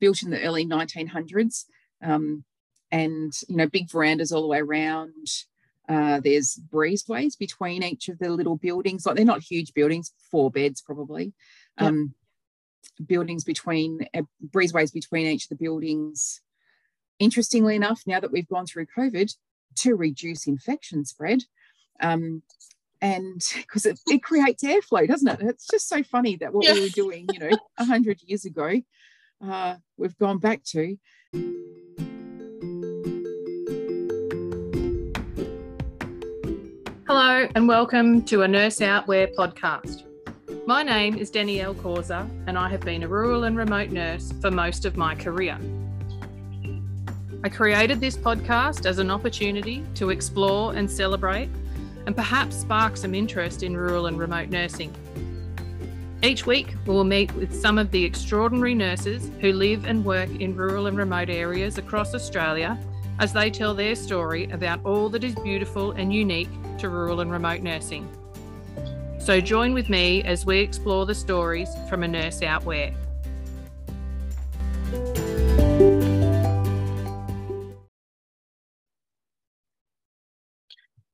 built in the early 1900s. Um, and, you know, big verandas all the way around. Uh, there's breezeways between each of the little buildings. Like they're not huge buildings, four beds probably. Um, buildings between uh, breezeways between each of the buildings. Interestingly enough, now that we've gone through COVID, to reduce infection spread, um, and because it, it, creates airflow, doesn't it? It's just so funny that what yeah. we were doing, you know, a hundred years ago, uh, we've gone back to. Hello, and welcome to a Nurse Out Where podcast. My name is Danielle Causa, and I have been a rural and remote nurse for most of my career. I created this podcast as an opportunity to explore and celebrate and perhaps spark some interest in rural and remote nursing. Each week, we will meet with some of the extraordinary nurses who live and work in rural and remote areas across Australia as they tell their story about all that is beautiful and unique to rural and remote nursing. So join with me as we explore the stories from a nurse out where.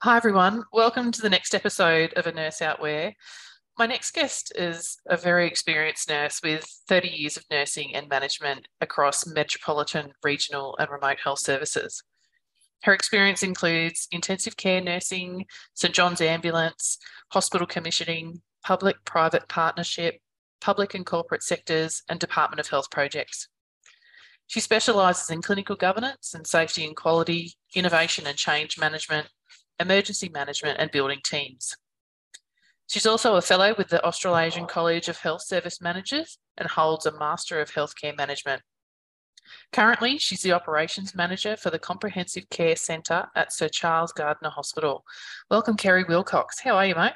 Hi, everyone. Welcome to the next episode of A Nurse Out Where. My next guest is a very experienced nurse with 30 years of nursing and management across metropolitan, regional, and remote health services. Her experience includes intensive care nursing, St John's Ambulance, hospital commissioning, public private partnership, public and corporate sectors, and Department of Health projects. She specialises in clinical governance and safety and quality, innovation and change management, emergency management, and building teams. She's also a fellow with the Australasian College of Health Service Managers and holds a Master of Healthcare Management. Currently, she's the Operations Manager for the Comprehensive Care Centre at Sir Charles Gairdner Hospital. Welcome, Kerry Wilcox. How are you, mate?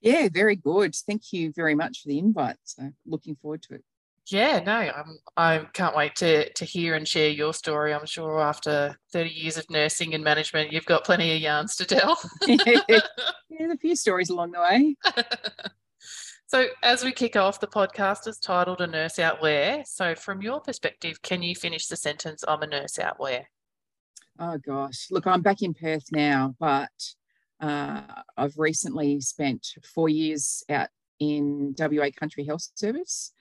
Yeah, very good. Thank you very much for the invite. So, looking forward to it. Yeah, no, I'm, I can't wait to, to hear and share your story. I'm sure after 30 years of nursing and management, you've got plenty of yarns to tell. yeah, there's a few stories along the way. so, as we kick off, the podcast is titled A Nurse Out Where. So, from your perspective, can you finish the sentence, I'm a nurse out where? Oh, gosh. Look, I'm back in Perth now, but uh, I've recently spent four years out in WA Country Health Service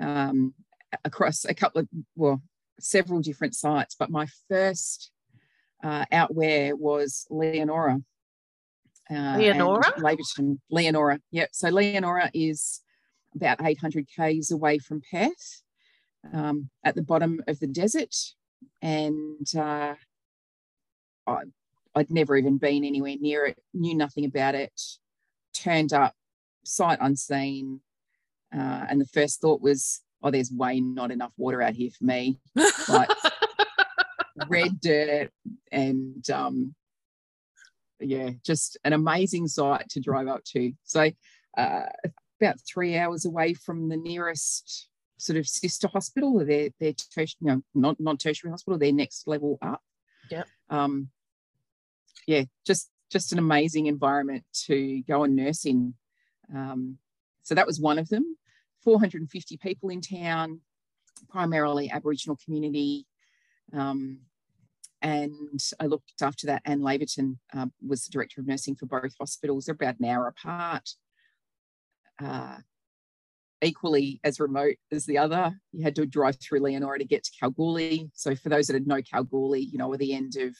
um, across a couple of, well, several different sites. But my first uh, out where was Leonora. Uh, Leonora? Laverton. Leonora. Yep. So Leonora is about 800 k's away from Perth, um, at the bottom of the desert, and uh, I, I'd never even been anywhere near it. Knew nothing about it. Turned up, sight unseen, uh, and the first thought was, oh, there's way not enough water out here for me. Like red dirt and um, yeah, just an amazing site to drive up to. So uh, about three hours away from the nearest sort of sister hospital, their their tertiary, you know, not not tertiary hospital, their next level up. Yeah. Um, yeah, just just an amazing environment to go and nurse in. Um, so that was one of them. 450 people in town, primarily Aboriginal community. Um, and I looked after that. And Laverton uh, was the director of nursing for both hospitals. They're about an hour apart. Uh, equally as remote as the other. You had to drive through Leonora to get to Kalgoorlie. So for those that know Kalgoorlie, you know, at the end of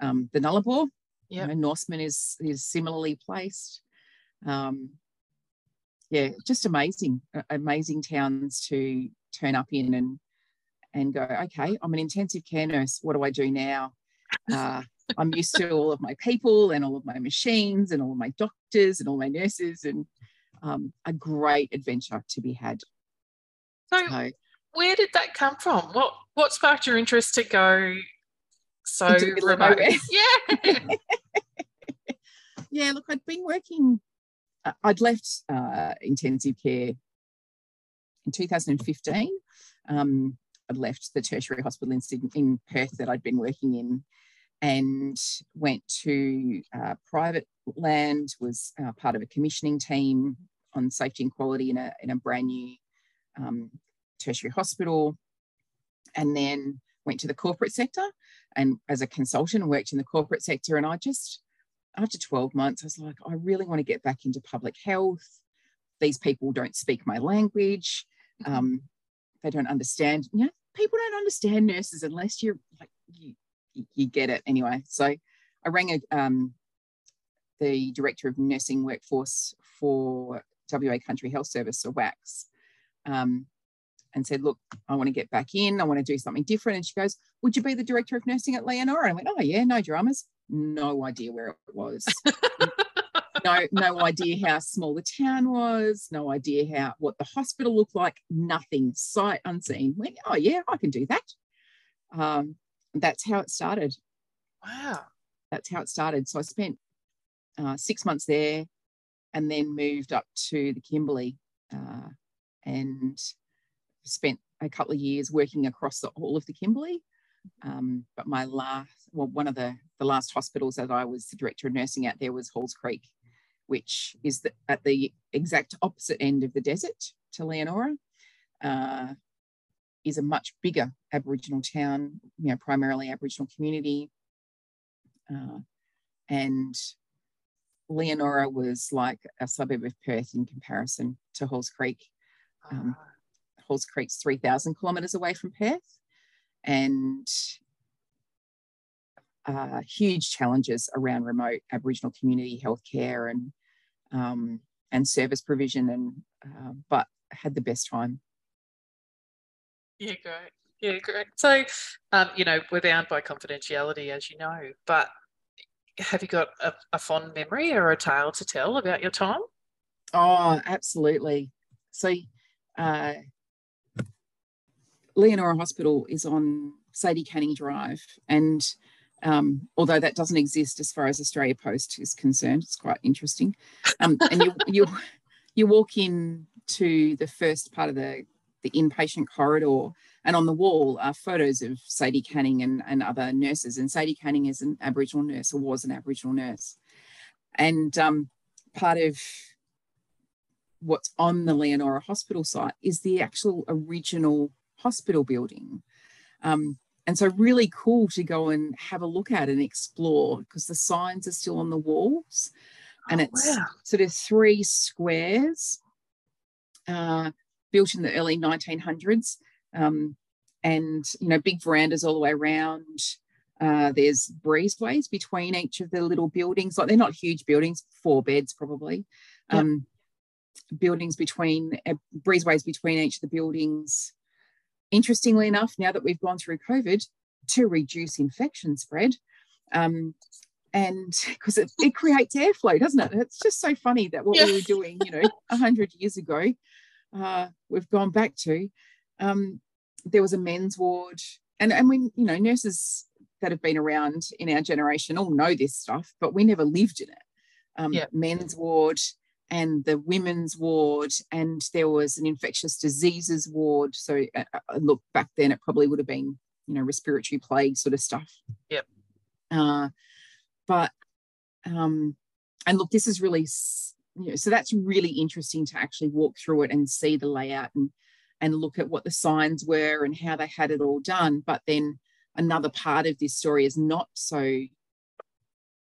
um, the Nullarbor, yeah, you know, Norseman is is similarly placed. Um, yeah, just amazing, amazing towns to turn up in and and go, okay, I'm an intensive care nurse. What do I do now? Uh, I'm used to all of my people and all of my machines and all of my doctors and all my nurses and um, a great adventure to be had. So, so, where did that come from? What what sparked your interest to go so remote? Yeah. yeah, look, I'd been working I'd left uh, intensive care in 2015. Um, I'd left the tertiary hospital in, Sydney, in Perth that I'd been working in and went to uh, private land, was uh, part of a commissioning team on safety and quality in a, in a brand new um, tertiary hospital. and then went to the corporate sector and as a consultant worked in the corporate sector. And I just, after 12 months, I was like, I really want to get back into public health. These people don't speak my language. Mm-hmm. Um, they don't understand. You know, people don't understand nurses unless you're like you, you get it anyway. So I rang a, um, the director of nursing workforce for WA Country Health Service, or WACHS, um, and said, Look, I want to get back in. I want to do something different. And she goes, Would you be the director of nursing at Leonora? And I went, Oh, yeah, no dramas. No idea where it was. no, no idea how small the town was, no idea how what the hospital looked like, nothing, sight unseen. Went, oh yeah, I can do that. Um, that's how it started. Wow. That's how it started. So I spent uh, six months there and then moved up to the Kimberley uh, and spent a couple of years working across the, all of the Kimberley. Um, but my last, well, one of the, the last hospitals that I was the director of nursing at there was Halls Creek, which is the, at the exact opposite end of the desert to Leonora. Uh, is a much bigger Aboriginal town, you know, primarily Aboriginal community. Uh, and Leonora was like a suburb of Perth in comparison to Halls Creek. Um, ah. Halls Creek's 3,000 kilometres away from Perth. And uh, huge challenges around remote Aboriginal community healthcare and um, and service provision, and uh, but had the best time. Yeah, great. Yeah, great. So, um, you know, we're bound by confidentiality, as you know, but have you got a, a fond memory or a tale to tell about your time? Oh, absolutely. So, uh, Leonora Hospital is on Sadie Canning Drive, and um, although that doesn't exist as far as Australia Post is concerned. It's quite interesting. Um, and you, you, you walk in to the first part of the, the inpatient corridor, and on the wall are photos of Sadie Canning and, and other nurses. And Sadie Canning is an Aboriginal nurse, or was an Aboriginal nurse. And um, part of what's on the Leonora Hospital site is the actual original hospital building. Um, and so, really cool to go and have a look at and explore because the signs are still on the walls. And oh, it's wow. sort of three squares uh, built in the early 1900s. Um, and, you know, big verandas all the way around. Uh, there's breezeways between each of the little buildings. Like they're not huge buildings, four beds probably. Yep. Um, buildings between uh, breezeways between each of the buildings interestingly enough, now that we've gone through COVID, to reduce infection spread. Um, and because it, it, creates airflow, doesn't it? It's just so funny that what yeah. we were doing, you know, 100 years ago, uh, we've gone back to. Um, there was a men's ward, and, and we, you know, nurses that have been around in our generation all know this stuff, but we never lived in it. Um, yeah. Men's ward, and the women's ward, and there was an infectious diseases ward. So, uh, uh, look, back then it probably would have been, you know, respiratory plague sort of stuff. Yep. Uh, but, um, and look, this is really, you know, so that's really interesting to actually walk through it and see the layout and and look at what the signs were and how they had it all done. But then another part of this story is not so.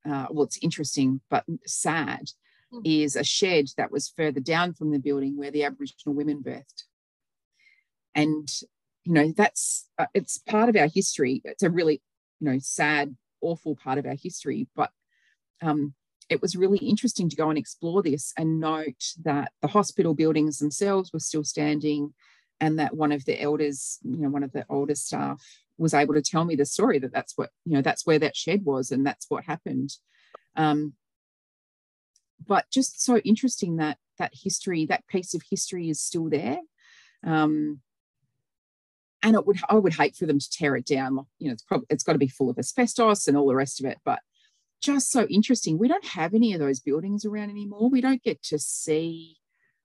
Uh, well, it's interesting but sad. Is a shed that was further down from the building where the Aboriginal women birthed. And, you know, that's, uh, it's part of our history. It's a really, you know, sad, awful part of our history. But um, it was really interesting to go and explore this and note that the hospital buildings themselves were still standing and that one of the elders, you know, one of the older staff was able to tell me the story that that's what, you know, that's where that shed was and that's what happened. Um, but just so interesting that that history, that piece of history is still there. Um, and it would I would hate for them to tear it down. You know, it's probably it's got to be full of asbestos and all the rest of it. But just so interesting. We don't have any of those buildings around anymore. We don't get to see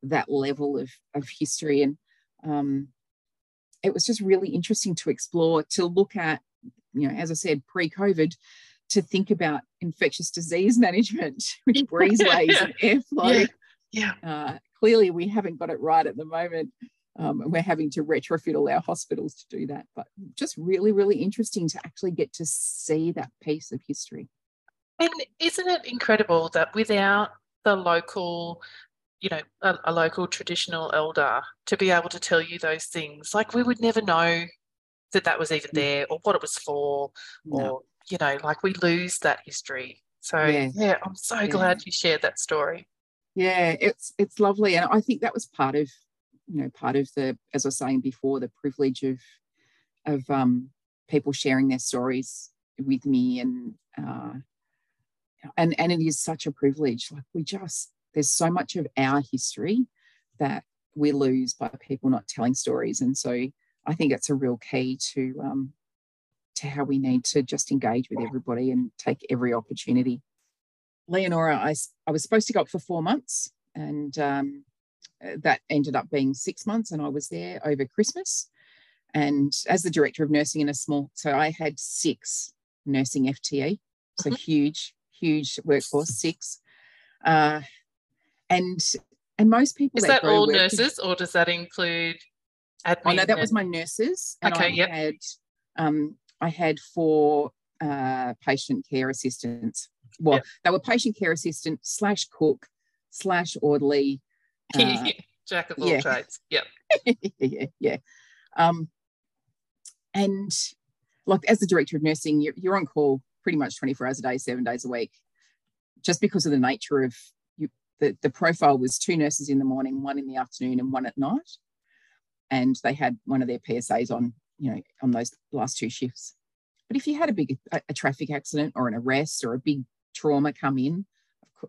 that level of of history, and um, it was just really interesting to explore, to look at. You know, as I said, pre-COVID, to think about infectious disease management with breezeways and airflow. Yeah. yeah. Uh, clearly, we haven't got it right at the moment. Um, and we're having to retrofit all our hospitals to do that. But just really, really interesting to actually get to see that piece of history. And isn't it incredible that without the local, you know, a, a, local traditional elder to be able to tell you those things, like we would never know that that was even mm. there or what it was for, no. or, you know, like we lose that history. So, yeah, yeah I'm so yeah. glad you shared that story. Yeah, it's it's lovely, and I think that was part of you know part of the as I was saying before the privilege of of um, people sharing their stories with me and uh, and and it is such a privilege like we just there's so much of our history that we lose by people not telling stories and so I think it's a real key to um, to how we need to just engage with everybody and take every opportunity. Leonora, I, I was supposed to go up for four months and um, uh, that ended up being six months and I was there over Christmas. And as the director of nursing in a small, so I had six nursing FTE, so mm-hmm. huge, huge workforce, six. Uh, and and most people is that, that all nurses or does that include admin? Oh no, that was my nurses. And okay, yeah. Had, um, I had four uh, patient care assistants. Well, yep. they were patient care assistant slash cook slash orderly uh, Jack of all yeah. trades. Yep. yeah, yeah. Um, and like as the director of nursing, you're, you're on call pretty much 24 hours a day, seven days a week, just because of the nature of you. The, the profile was two nurses in the morning, one in the afternoon, and one at night. And they had one of their PSAs on, you know, on those last two shifts. But if you had a big a, a traffic accident or an arrest or a big trauma come in,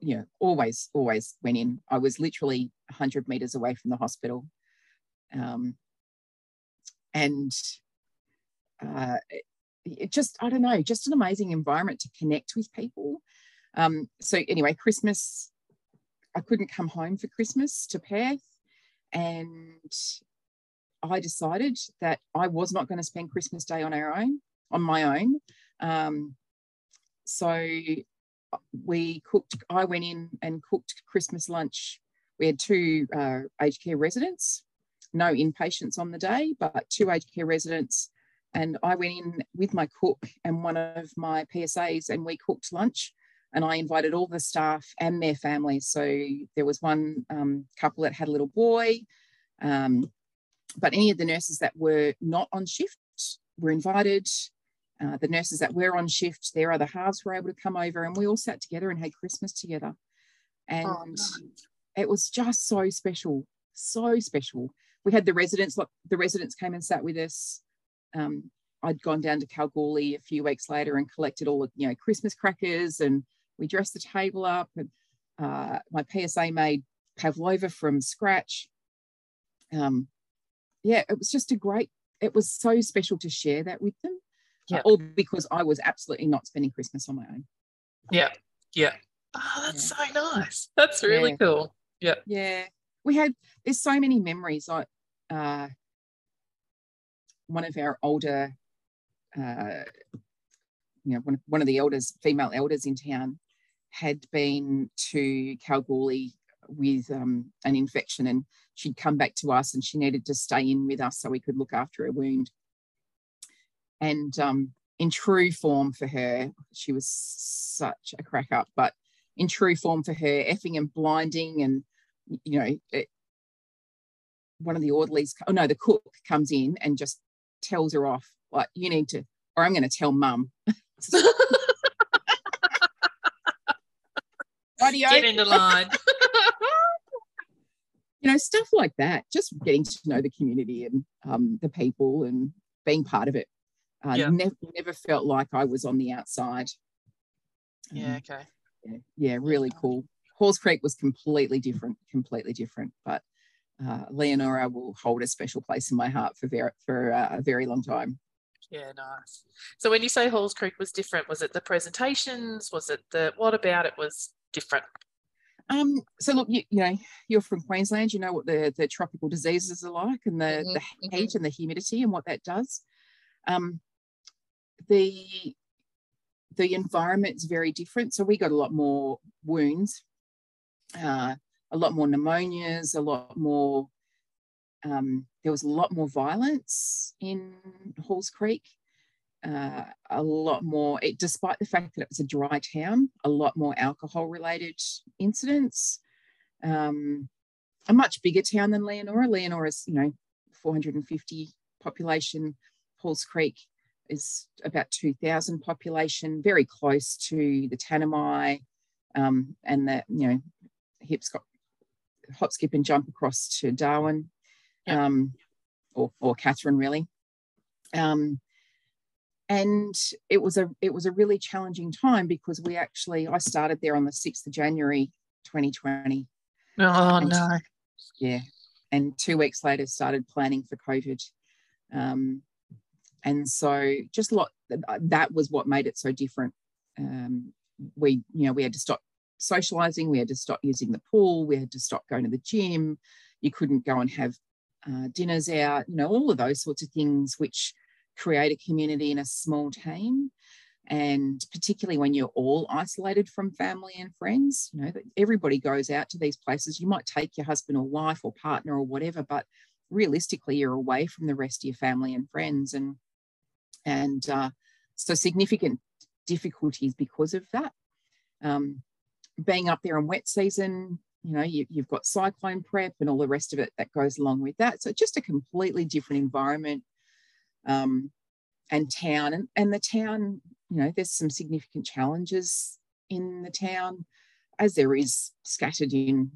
you know, always, always went in. I was literally 100 meters away from the hospital. Um, and uh, it just, I don't know, just an amazing environment to connect with people. Um, so, anyway, Christmas, I couldn't come home for Christmas to Perth. And I decided that I was not going to spend Christmas Day on our own, on my own. Um, so we cooked, I went in and cooked Christmas lunch. We had two uh, aged care residents, no inpatients on the day, but two aged care residents. And I went in with my cook and one of my PSAs, and we cooked lunch. And I invited all the staff and their families. So there was one um, couple that had a little boy, um, but any of the nurses that were not on shift were invited. Uh, the nurses that were on shift, their other halves were able to come over and we all sat together and had Christmas together. And oh, it was just so special, so special. We had the residents, like the residents came and sat with us. Um, I'd gone down to Kalgoorlie a few weeks later and collected all the, you know, Christmas crackers and we dressed the table up and uh, my PSA made pavlova from scratch. Um, yeah, it was just a great, it was so special to share that with them yeah. all because I was absolutely not spending Christmas on my own. Yeah, yeah. Oh, that's yeah. so nice. That's really yeah. cool. Yeah, yeah. We had there's so many memories. Like uh, one of our older, uh, you know, one, one of the elders, female elders in town, had been to Kalgoorlie with um, an infection and she'd come back to us and she needed to stay in with us so we could look after her wound and um, in true form for her, she was such a crack up, but in true form for her, effing and blinding, and you know, it, one of the orderlies, oh no, the cook comes in and just tells her off, like, you need to, or I'm going to tell mum. Get in the line. you know, stuff like that, just getting to know the community and um, the people and being part of it. Uh, yeah. never, never felt like I was on the outside. Yeah, um, okay. Yeah, yeah, really cool. Halls Creek was completely different, completely different. But uh, Leonora will hold a special place in my heart for very, for uh, a very long time. Yeah, nice. So when you say Halls Creek was different, was it the presentations? Was it the what about it was different? Um, so look, you, you know, you're from Queensland, you know what the, the tropical diseases are like and the, mm-hmm. the heat mm-hmm. and the humidity and what that does. Um, the the environment's very different. So we got a lot more wounds, uh, a lot more pneumonias, a lot more um, there was a lot more violence in Halls Creek. Uh, a lot more, it, despite the fact that it was a dry town, a lot more alcohol related incidents. Um, a much bigger town than Leonora. Leonora's, you know, 450 population. Halls Creek is about 2,000 population, very close to the Tanami um, and the, you know, hips got hop, skip and jump across to Darwin um, or, or Katherine really. Um, and it was a it was a really challenging time because we actually I started there on the 6th of January 2020. Oh and, no. Yeah. And two weeks later started planning for COVID. Um, and so just a lot that was what made it so different. Um, we, you know, we had to stop socializing, we had to stop using the pool, we had to stop going to the gym. You couldn't go and have uh, dinners out, you know, all of those sorts of things which create a community in a small team. And particularly when you're all isolated from family and friends, you know, everybody goes out to these places. You might take your husband or wife or partner or whatever, but realistically, you're away from the rest of your family and friends. And and uh, so significant difficulties because of that. Um, being up there in wet season, you know, you, have got cyclone prep and all the rest of it that goes along with that. So just a completely different environment um, and town. And, and the town, you know, there's some significant challenges in the town, as there is scattered in,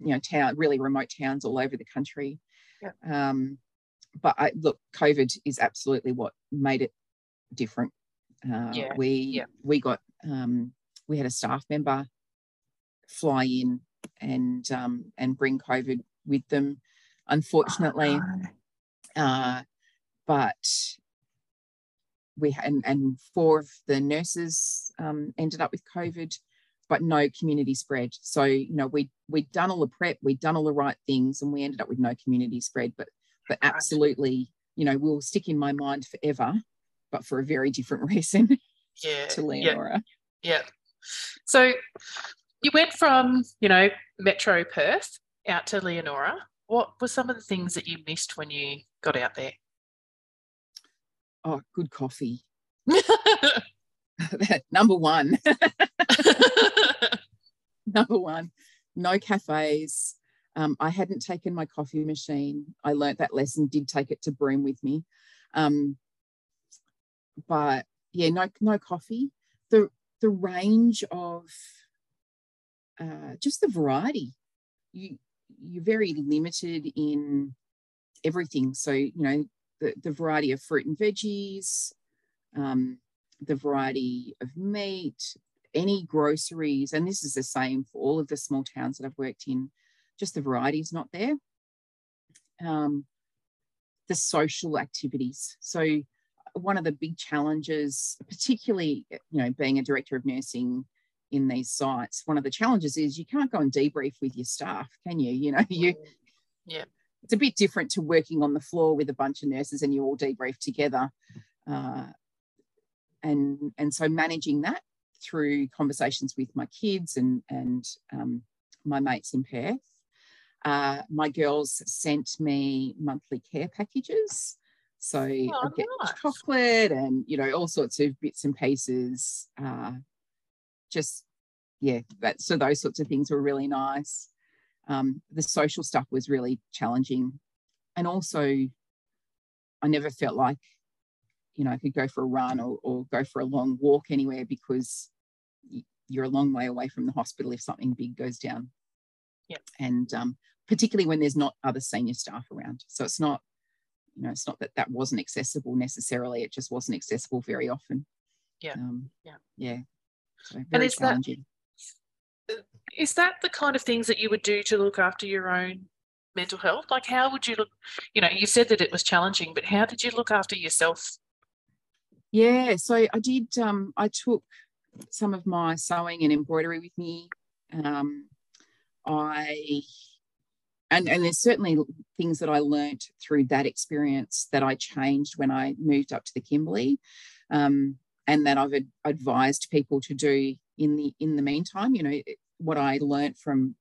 you know, town, really remote towns all over the country. Yeah. Um, but I, look, COVID is absolutely what made it different. Uh, yeah. We yeah. we got um, we had a staff member fly in and um, and bring COVID with them, unfortunately. Oh, uh, but we and, and four of the nurses um, ended up with COVID, but no community spread. So you know we we'd done all the prep, we'd done all the right things, and we ended up with no community spread. But but absolutely, you know, will stick in my mind forever, but for a very different reason. Yeah. to Leonora. Yeah. yeah. So you went from, you know, Metro Perth out to Leonora. What were some of the things that you missed when you got out there? Oh, good coffee. Number one. Number one, no cafes. Um, I hadn't taken my coffee machine. I learnt that lesson, did take it to Broome with me. Um, but yeah, no, no coffee. The the range of uh, just the variety. You you're very limited in everything. So you know the, the variety of fruit and veggies, um, the variety of meat, any groceries, and this is the same for all of the small towns that I've worked in. Just the variety is not there. Um, the social activities. So one of the big challenges, particularly you know being a director of nursing in these sites, one of the challenges is you can't go and debrief with your staff, can you? You know, you yeah. It's a bit different to working on the floor with a bunch of nurses and you all debrief together. Uh, and and so managing that through conversations with my kids and and um, my mates in Perth. Uh, my girls sent me monthly care packages. So oh, I get nice. chocolate and you know all sorts of bits and pieces. Uh, just yeah, that so those sorts of things were really nice. Um, the social stuff was really challenging, and also I never felt like you know I could go for a run or, or go for a long walk anywhere because you're a long way away from the hospital if something big goes down. Yeah, and um, particularly when there's not other senior staff around, so it's not you know it's not that that wasn't accessible necessarily; it just wasn't accessible very often. Yeah, um, yeah, yeah. So and is that is that the kind of things that you would do to look after your own mental health? Like, how would you look? You know, you said that it was challenging, but how did you look after yourself? Yeah, so I did. Um, I took some of my sewing and embroidery with me. Um, I and and there's certainly things that I learnt through that experience that I changed when I moved up to the Kimberley. Um, and that I've ad- advised people to do in the in the meantime. You know what I learned from.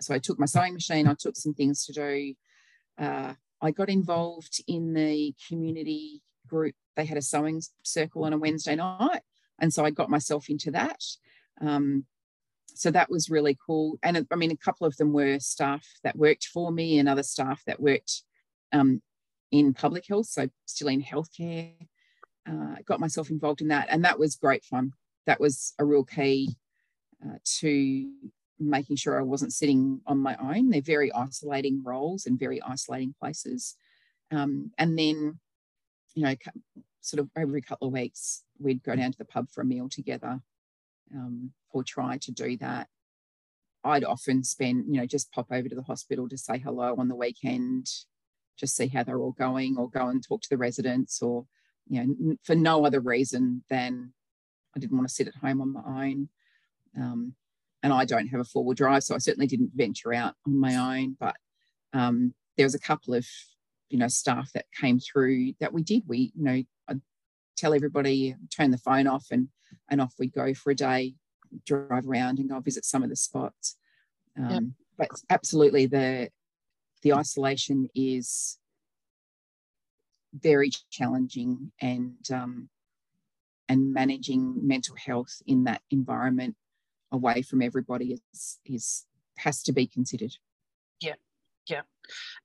So I took my sewing machine. I took some things to do. Uh, I got involved in the community group. They had a sewing circle on a Wednesday night. And so I got myself into that. Um, so that was really cool. And I mean, a couple of them were staff that worked for me and other staff that worked um, in public health, so still in healthcare. Uh, got myself involved in that, and that was great fun. That was a real key uh, to making sure I wasn't sitting on my own. They're very isolating roles and very isolating places. Um, and then, you know, sort of every couple of weeks, we'd go down to the pub for a meal together um, or try to do that. I'd often spend, you know, just pop over to the hospital to say hello on the weekend, just see how they're all going, or go and talk to the residents, or, you know, for no other reason than I didn't want to sit at home on my own. Um, and I don't have a four wheel drive, so I certainly didn't venture out on my own. But um, there was a couple of, you know, staff that came through that we did. We, you know, I'd tell everybody, turn the phone off, and and off we'd go for a day, drive around and go visit some of the spots. Um. But absolutely, the the isolation is very challenging, and um, and managing mental health in that environment away from everybody is is has to be considered. Yeah, yeah,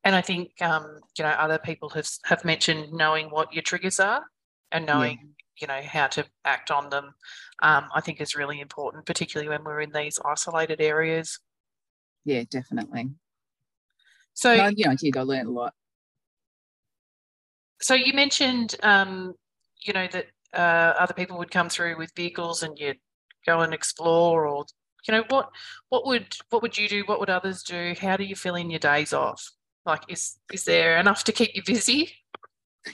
and I think um, you know other people have have mentioned knowing what your triggers are and knowing yeah you know how to act on them um, i think is really important particularly when we're in these isolated areas. Yeah definitely. So no, yeah i did. I learned a lot. So you mentioned um, you know that uh, other people would come through with vehicles and you'd go and explore or you know what what would what would you do what would others do how do you fill in your days off like is is there enough to keep you busy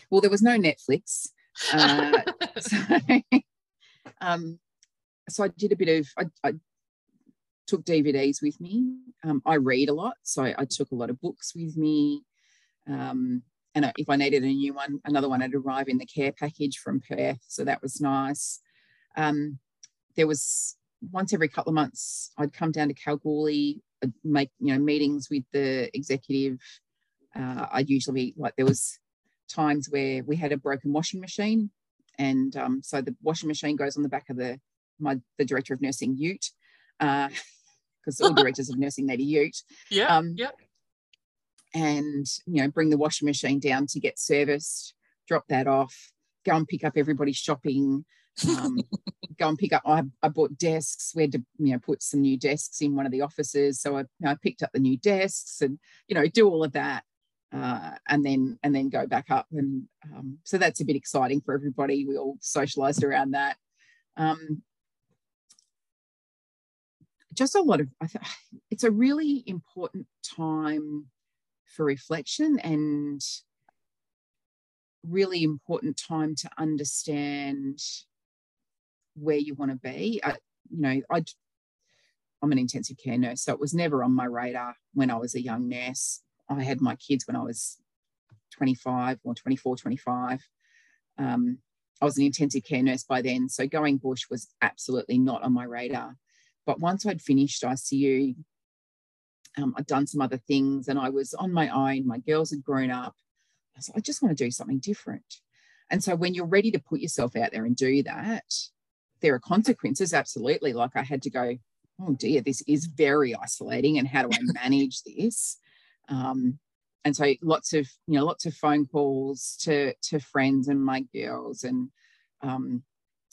well there was no netflix uh, so, um, so I did a bit of, I, I took DVDs with me. Um, I read a lot, so I, I, took a lot of books with me. Um, and if I needed a new one, another one had arrived in the care package from Perth, so that was nice. Um, there was once every couple of months, I'd come down to Kalgoorlie, I'd make you know meetings with the executive. Uh, I'd usually like there was times where we had a broken washing machine, and um, so the washing machine goes on the back of the my the director of nursing ute, because uh, all directors of nursing need a ute. Yeah, um, yeah. And you know, bring the washing machine down to get serviced, drop that off, go and pick up everybody's shopping. Um, go and pick up. I, I bought desks. We had to, you know, put some new desks in one of the offices. So I, I picked up the new desks and, you know, do all of that uh, and then and then go back up. And um, so that's a bit exciting for everybody. We all socialised around that. Um, just a lot of, I th- it's a really important time for reflection and really important time to understand where you want to be. I, you know, I, I'm an intensive care nurse, so it was never on my radar when I was a young nurse. I had my kids when I was 25 or 24, 25. Um, I was an intensive care nurse by then. So going bush was absolutely not on my radar. But once I'd finished ICU, um, I'd done some other things and I was on my own. My girls had grown up. I was like, I just want to do something different. And so when you're ready to put yourself out there and do that, there are consequences, absolutely. Like I had to go, oh dear, this is very isolating. And how do I manage this? Um, and so lots of you know lots of phone calls to to friends and my girls and um,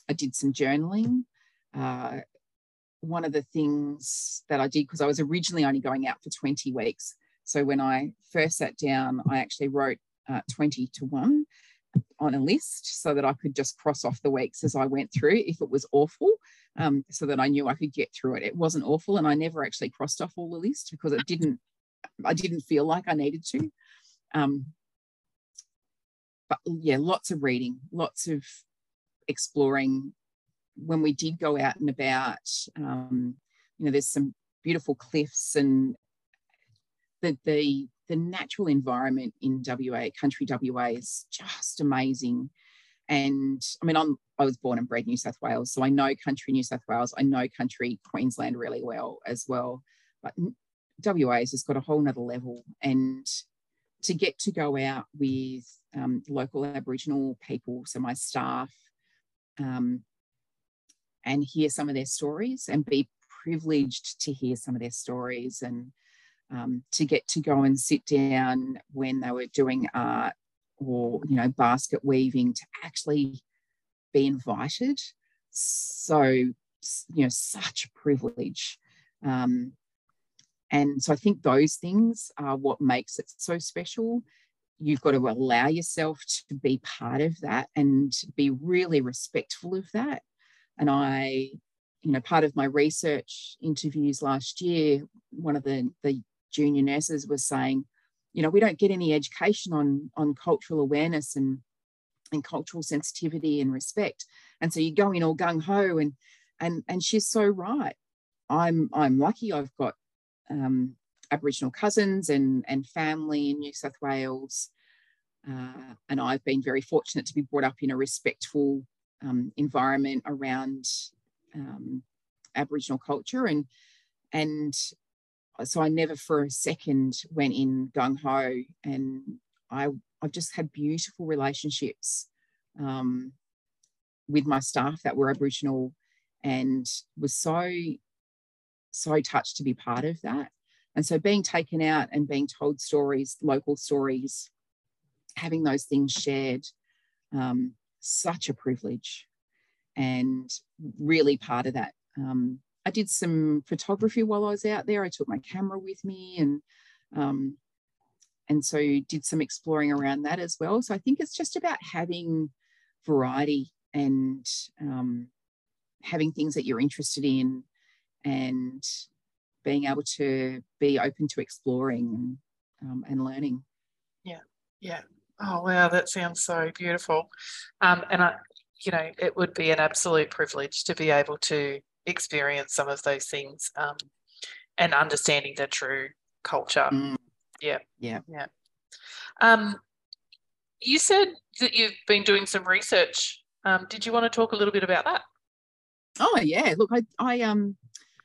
i did some journaling uh, one of the things that i did because i was originally only going out for 20 weeks so when i first sat down i actually wrote uh, 20 to 1 on a list so that i could just cross off the weeks as i went through if it was awful um, so that i knew i could get through it it wasn't awful and i never actually crossed off all the list because it didn't I didn't feel like I needed to. Um, but yeah, lots of reading, lots of exploring. When we did go out and about, um, you know, there's some beautiful cliffs and the the the natural environment in WA, country WA, is just amazing. And I mean, I'm I was born and bred New South Wales, so I know country New South Wales. I know country Queensland really well as well. But WA has just got a whole nother level. And to get to go out with um, local Aboriginal people, so my staff, um, and hear some of their stories and be privileged to hear some of their stories and um, to get to go and sit down when they were doing art or you know basket weaving to actually be invited. So you know such a privilege. Um, and so i think those things are what makes it so special. You've got to allow yourself to be part of that and be really respectful of that. And i you know part of my research interviews last year one of the the junior nurses was saying you know we don't get any education on on cultural awareness and and cultural sensitivity and respect. And so you go in all gung-ho and and and she's so right. I'm i'm lucky i've got um, aboriginal cousins and and family in new south wales uh, and i've been very fortunate to be brought up in a respectful um, environment around um, aboriginal culture and and so I never for a second went in gung ho, and I I've just had beautiful relationships um, with my staff that were Aboriginal, and was so so touched to be part of that. And so being taken out and being told stories, local stories, having those things shared, um, such a privilege, and really part of that um, I did some photography while I was out there. I took my camera with me and um, and so did some exploring around that as well. So I think it's just about having variety and um, having things that you're interested in and being able to be open to exploring and, um, and learning. Yeah, yeah. Oh wow, that sounds so beautiful. Um, and I, you know, it would be an absolute privilege to be able to experience some of those things um, and understanding the true culture. Mm. Yeah. Yeah. Yeah. Um, you said that you've been doing some research. Um, did you want to talk a little bit about that? Oh yeah. Look, I, I um,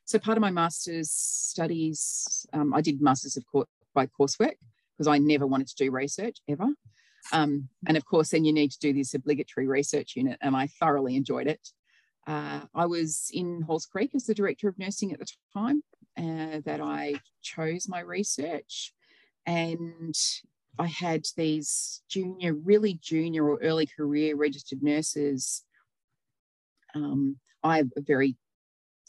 so part of my master's studies, um, I did masters of course by coursework because I never wanted to do research ever. Um, and of course, then you need to do this obligatory research unit, and I thoroughly enjoyed it. Uh, I was in Halls Creek as the director of nursing at the time uh, that I chose my research. And I had these junior, really junior or early career registered nurses. Um, I have a very,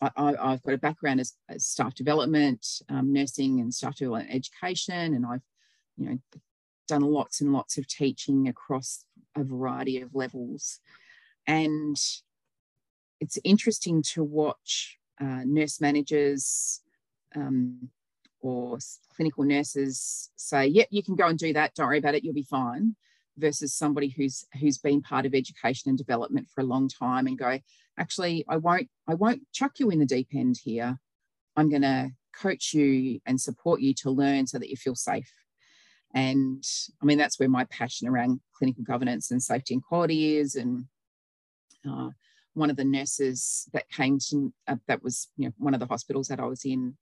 I, have got a background as, as staff development, um, nursing and staff development education, and I've, you know, done lots and lots of teaching across a variety of levels. And it's interesting to watch uh, nurse managers um, or clinical nurses say, "Yep, you can go and do that. Don't worry about it. You'll be fine." Versus somebody who's who's been part of education and development for a long time and go, "Actually, I won't I won't chuck you in the deep end here. I'm going to coach you and support you to learn so that you feel safe." And I mean, that's where my passion around clinical governance and safety and quality is, and uh, one of the nurses that came to uh, that was you know one of the hospitals that I was in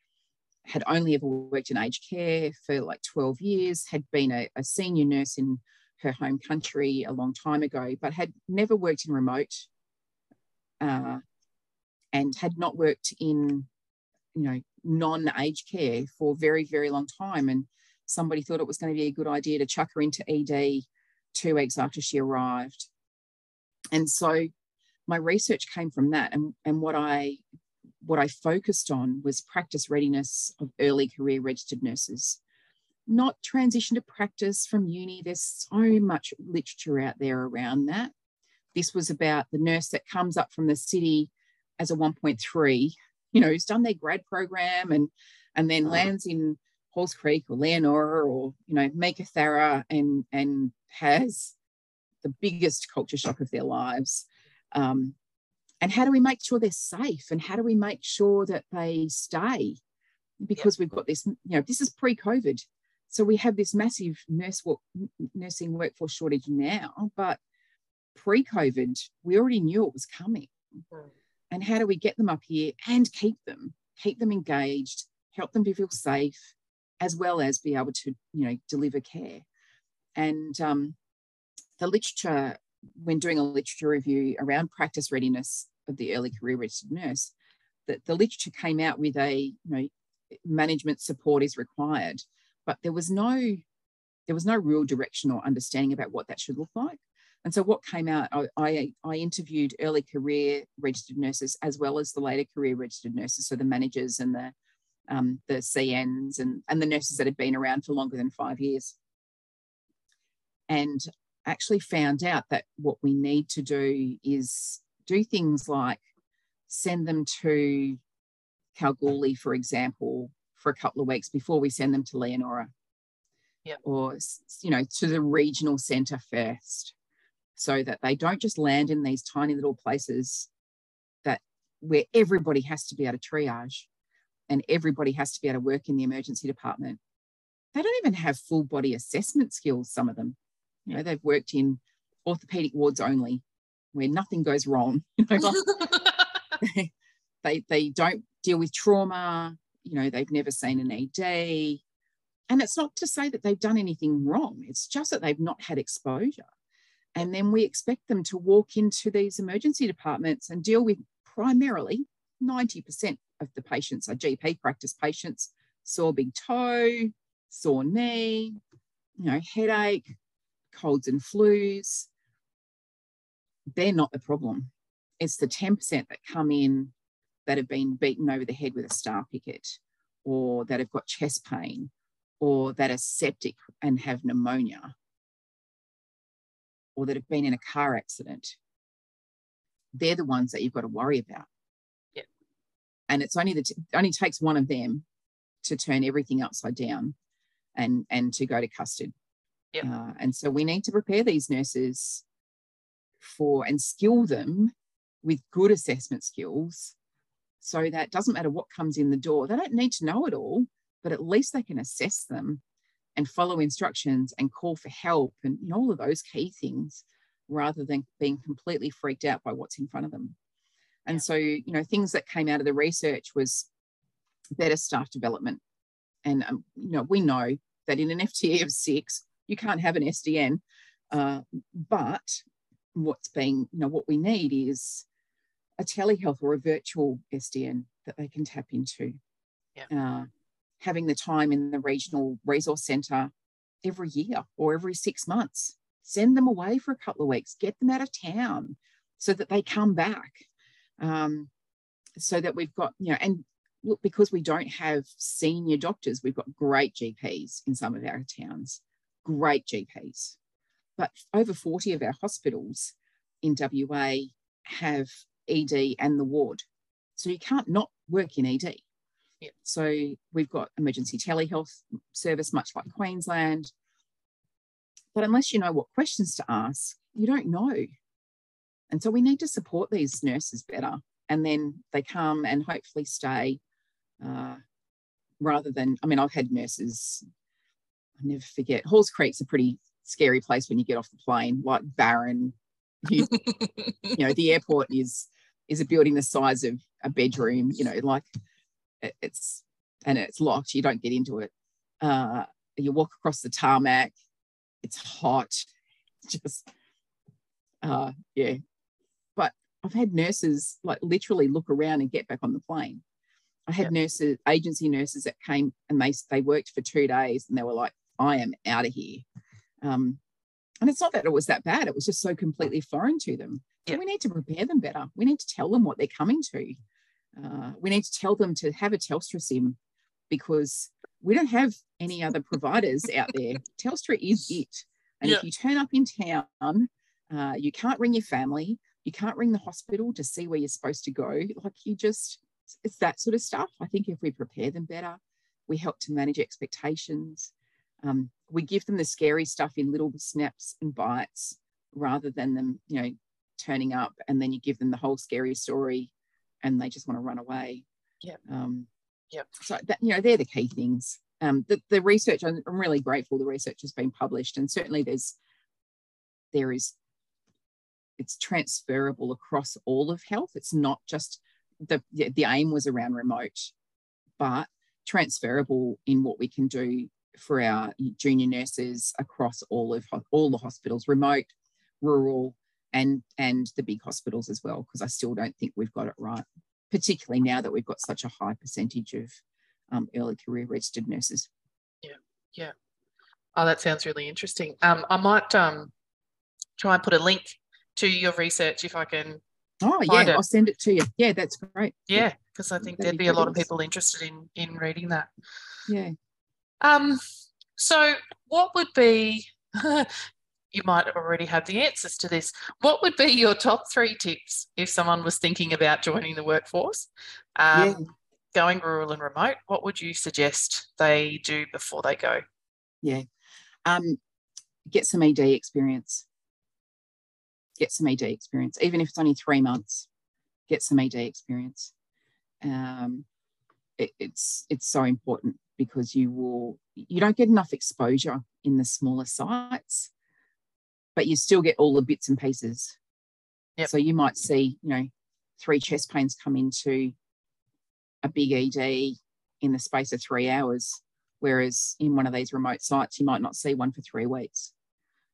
had only ever worked in aged care for like 12 years, had been a, a senior nurse in her home country a long time ago, but had never worked in remote uh, and had not worked in you know non-aged care for a very very long time. And somebody thought it was going to be a good idea to chuck her into ed two weeks after she arrived. And so my research came from that and, and what i what i focused on was practice readiness of early career registered nurses. Not transition to practice from uni. There's so much literature out there around that. This was about the nurse that comes up from the city as a 1.3 you know who's done their grad program and and then lands in Halls Creek or Leonora or you know Meekatharra and and has the biggest culture shock of their lives um, and how do we make sure they're safe? And how do we make sure that they stay? Because yep. we've got this, you know, this is pre-COVID. So we have this massive nurse work, nursing workforce shortage now, but pre-COVID, we already knew it was coming. Mm-hmm. And how do we get them up here and keep them, keep them engaged, help them to feel safe, as well as be able to, you know, deliver care? And um, the literature, when doing a literature review around practice readiness of the early career registered nurse, that the literature came out with a you know management support is required, but there was no there was no real direction or understanding about what that should look like. And so what came out, I, I, interviewed early career registered nurses as well as the later career registered nurses, so the managers and the um, the CNs and, and the nurses that had been around for longer than five years. And actually found out that what we need to do is do things like send them to Kalgoorlie, for example, for a couple of weeks before we send them to Leonora. Yep. Or, you know, to the regional centre first, so that they don't just land in these tiny little places that where everybody has to be able to triage and everybody has to be able to work in the emergency department. They don't even have full body assessment skills, some of them. You know, they've worked in orthopedic wards only where nothing goes wrong. You know, like they, they don't deal with trauma, you know, they've never seen an ED. And it's not to say that they've done anything wrong, it's just that they've not had exposure. And then we expect them to walk into these emergency departments and deal with primarily 90% of the patients are GP practice patients, sore big toe, sore knee, you know, headache, colds and flus. They're not the problem. It's the 10% that come in that have been beaten over the head with a star picket or that have got chest pain or that are septic and have pneumonia or that have been in a car accident. They're the ones that you've got to worry about and it's only that only takes one of them to turn everything upside down and and to go to custard yep. Uh, and so we need to prepare these nurses for and skill them with good assessment skills so that doesn't matter what comes in the door they don't need to know it all but at least they can assess them and follow instructions and call for help and you know, all of those key things rather than being completely freaked out by what's in front of them and so, you know, things that came out of the research was better staff development. And, um, you know, we know that in an FTE of six, you can't have an SDN. Uh, but what's being, you know, what we need is a telehealth or a virtual SDN that they can tap into. Yeah. Uh, having the time in the regional resource centre every year or every six months. Send them away for a couple of weeks, get them out of town so that they come back um, so that we've got, you know, and look, because we don't have senior doctors, we've got great GPs in some of our towns, great GPs. But over 40 of our hospitals in WA have ED and the ward. So you can't not work in ED. Yeah. So we've got emergency telehealth service, much like Queensland. But unless you know what questions to ask, you don't know. And so we need to support these nurses better. And then they come and hopefully stay uh, rather than, I mean, I've had nurses, I never forget, Halls Creek's a pretty scary place when you get off the plane, like barren. You, you know, the airport is is a building the size of a bedroom, you know, like it's and it's locked, you don't get into it. Uh, you walk across the tarmac, it's hot, just uh, yeah, But I've had nurses like literally look around and get back on the plane. I had yep. nurses, agency nurses that came and they they worked for two days and they were like, I am out of here. Um, and it's not that it was that bad, it was just so completely foreign to them. So we need to prepare them better. We need to tell them what they're coming to. Uh, we need to tell them to have a Telstra SIM because we don't have any other providers out there. Telstra is it. And yep. if you turn up in town, uh, you can't ring your family. You can't ring the hospital to see where you're supposed to go. Like you just, it's that sort of stuff. I think if we prepare them better, we help to manage expectations. Um, we give them the scary stuff in little snaps and bites rather than them, you know, turning up and then you give them the whole scary story and they just want to run away. Yeah. Um, yeah. So that, you know, they're the key things. Um, the, the research, I'm, I'm really grateful the research has been published and certainly there's, there is it's transferable across all of health. It's not just the the aim was around remote, but transferable in what we can do for our junior nurses across all of all the hospitals, remote, rural, and and the big hospitals as well. Because I still don't think we've got it right, particularly now that we've got such a high percentage of um, early career registered nurses. Yeah, yeah. Oh, that sounds really interesting. Um, I might um, try and put a link to your research if I can. Oh yeah, it. I'll send it to you. Yeah, that's great. Yeah, because I think That'd there'd be, be a lot of people interested in in reading that. Yeah. Um. So, what would be? you might already have the answers to this. What would be your top three tips if someone was thinking about joining the workforce? Um, yeah. Going rural and remote, what would you suggest they do before they go? Yeah. Um, get some ED experience. Get some ED experience, even if it's only three months. Get some ED experience. Um, it, it's it's so important because you will you don't get enough exposure in the smaller sites, but you still get all the bits and pieces. Yep. So you might see, you know, three chest pains come into a big ED in the space of three hours Whereas in one of these remote sites, you might not see one for three weeks.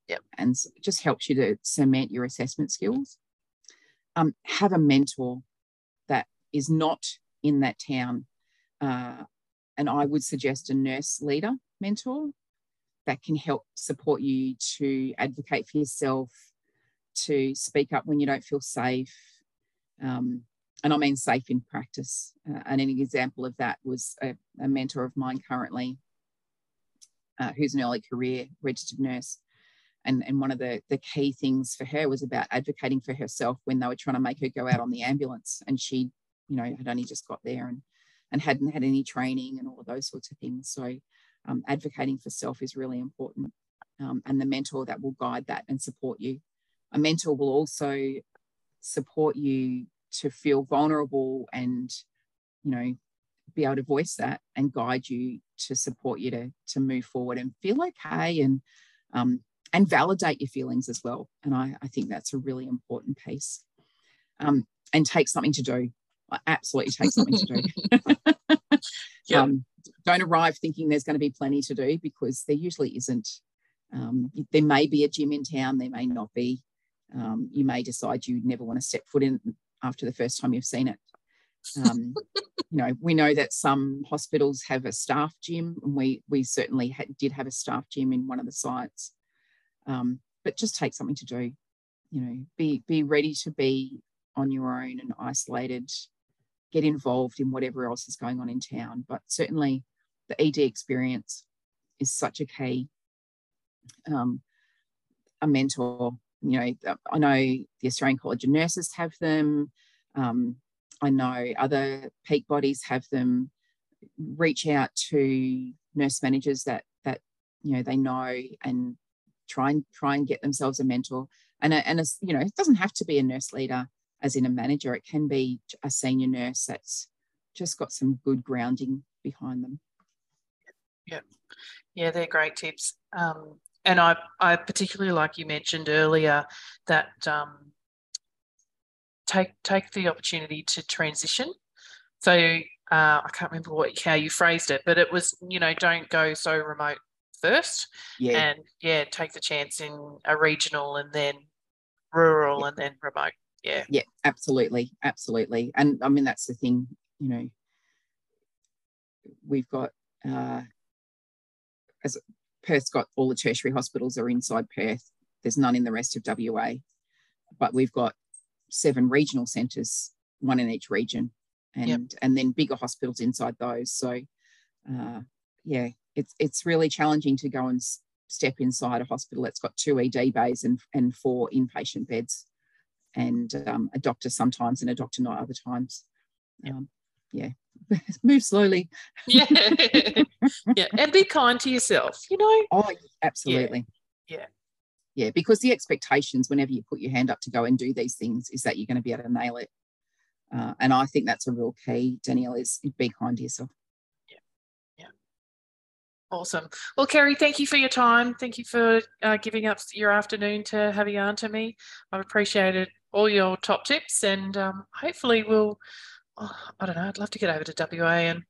Yep. And it just helps you to cement your assessment skills. Um, have a mentor that is not in that town. Uh, and I would suggest a nurse leader mentor that can help support you to advocate for yourself, to speak up when you don't feel safe, um, and I mean safe in practice. Uh, and an example of that was a, a mentor of mine currently, uh, who's an early career registered nurse. And, and one of the, the key things for her was about advocating for herself when they were trying to make her go out on the ambulance. And she, you know, had only just got there and, and hadn't had any training and all of those sorts of things. So um, advocating for self is really important. Um, and the mentor that will guide that and support you. A mentor will also support you to feel vulnerable and you know be able to voice that and guide you to support you to to move forward and feel okay and um, and validate your feelings as well and I, I think that's a really important piece um, and take something to do absolutely take something to do yep. um, don't arrive thinking there's going to be plenty to do because there usually isn't um, there may be a gym in town there may not be um, you may decide you never want to step foot in after the first time you've seen it. Um, you know, we know that some hospitals have a staff gym, and we we certainly had, did have a staff gym in one of the sites. Um, but just take something to do. You know, be be ready to be on your own and isolated. Get involved in whatever else is going on in town, but certainly the ED experience is such a key. Um, a mentor you know, I know the Australian College of Nurses have them. Um, I know other peak bodies have them. Reach out to nurse managers that that you know they know and try and try and get themselves a mentor. And a, and a, you know, it doesn't have to be a nurse leader as in a manager. It can be a senior nurse that's just got some good grounding behind them. Yeah, yeah, they're great tips. Um, and I, I particularly like you mentioned earlier that um, take take the opportunity to transition. So uh, I can't remember what how you phrased it, but it was you know don't go so remote first, yeah, and yeah, take the chance in a regional and then rural yeah. and then remote. Yeah, yeah, absolutely, absolutely, and I mean that's the thing, you know, we've got. Uh, as Perth's got all the tertiary hospitals are inside Perth. There's none in the rest of WA, but we've got seven regional centres, one in each region, and yep. and then bigger hospitals inside those. So, uh, yeah, it's it's really challenging to go and step inside a hospital that's got two ED bays and and four inpatient beds, and um, a doctor sometimes and a doctor not other times. Um, yeah, move slowly. yeah, yeah, and be kind to yourself. You know. Oh, absolutely. Yeah. yeah. Yeah, because the expectations whenever you put your hand up to go and do these things is that you're going to be able to nail it. Uh, and I think that's a real key, Danielle, is be kind to yourself. Awesome. Well, Kerry, thank you for your time. Thank you for uh, giving up your afternoon to have a yarn to me. I've appreciated all your top tips, and um, hopefully we'll oh, I don't know, I'd love to get over to WA and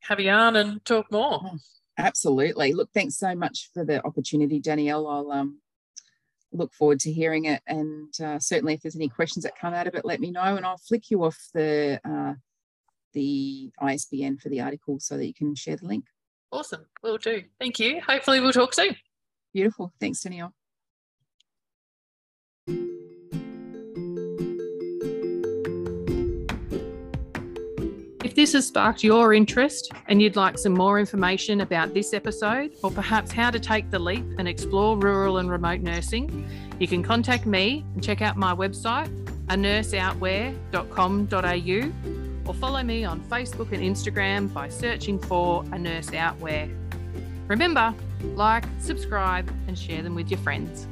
have a yarn and talk more. Absolutely. Look, thanks so much for the opportunity, Danielle. I'll um, look forward to hearing it. And uh, certainly, if there's any questions that come out of it, let me know, and I'll flick you off the uh, the ISBN for the article so that you can share the link. Awesome, will do. Thank you. Hopefully, we'll talk soon. Beautiful. Thanks, Danielle. If this has sparked your interest and you'd like some more information about this episode, or perhaps how to take the leap and explore rural and remote nursing, you can contact me and check out my website, anurseoutwhere.com.au, or follow me on Facebook and Instagram by searching for A Nurse Out Where. Remember, like, subscribe, and share them with your friends.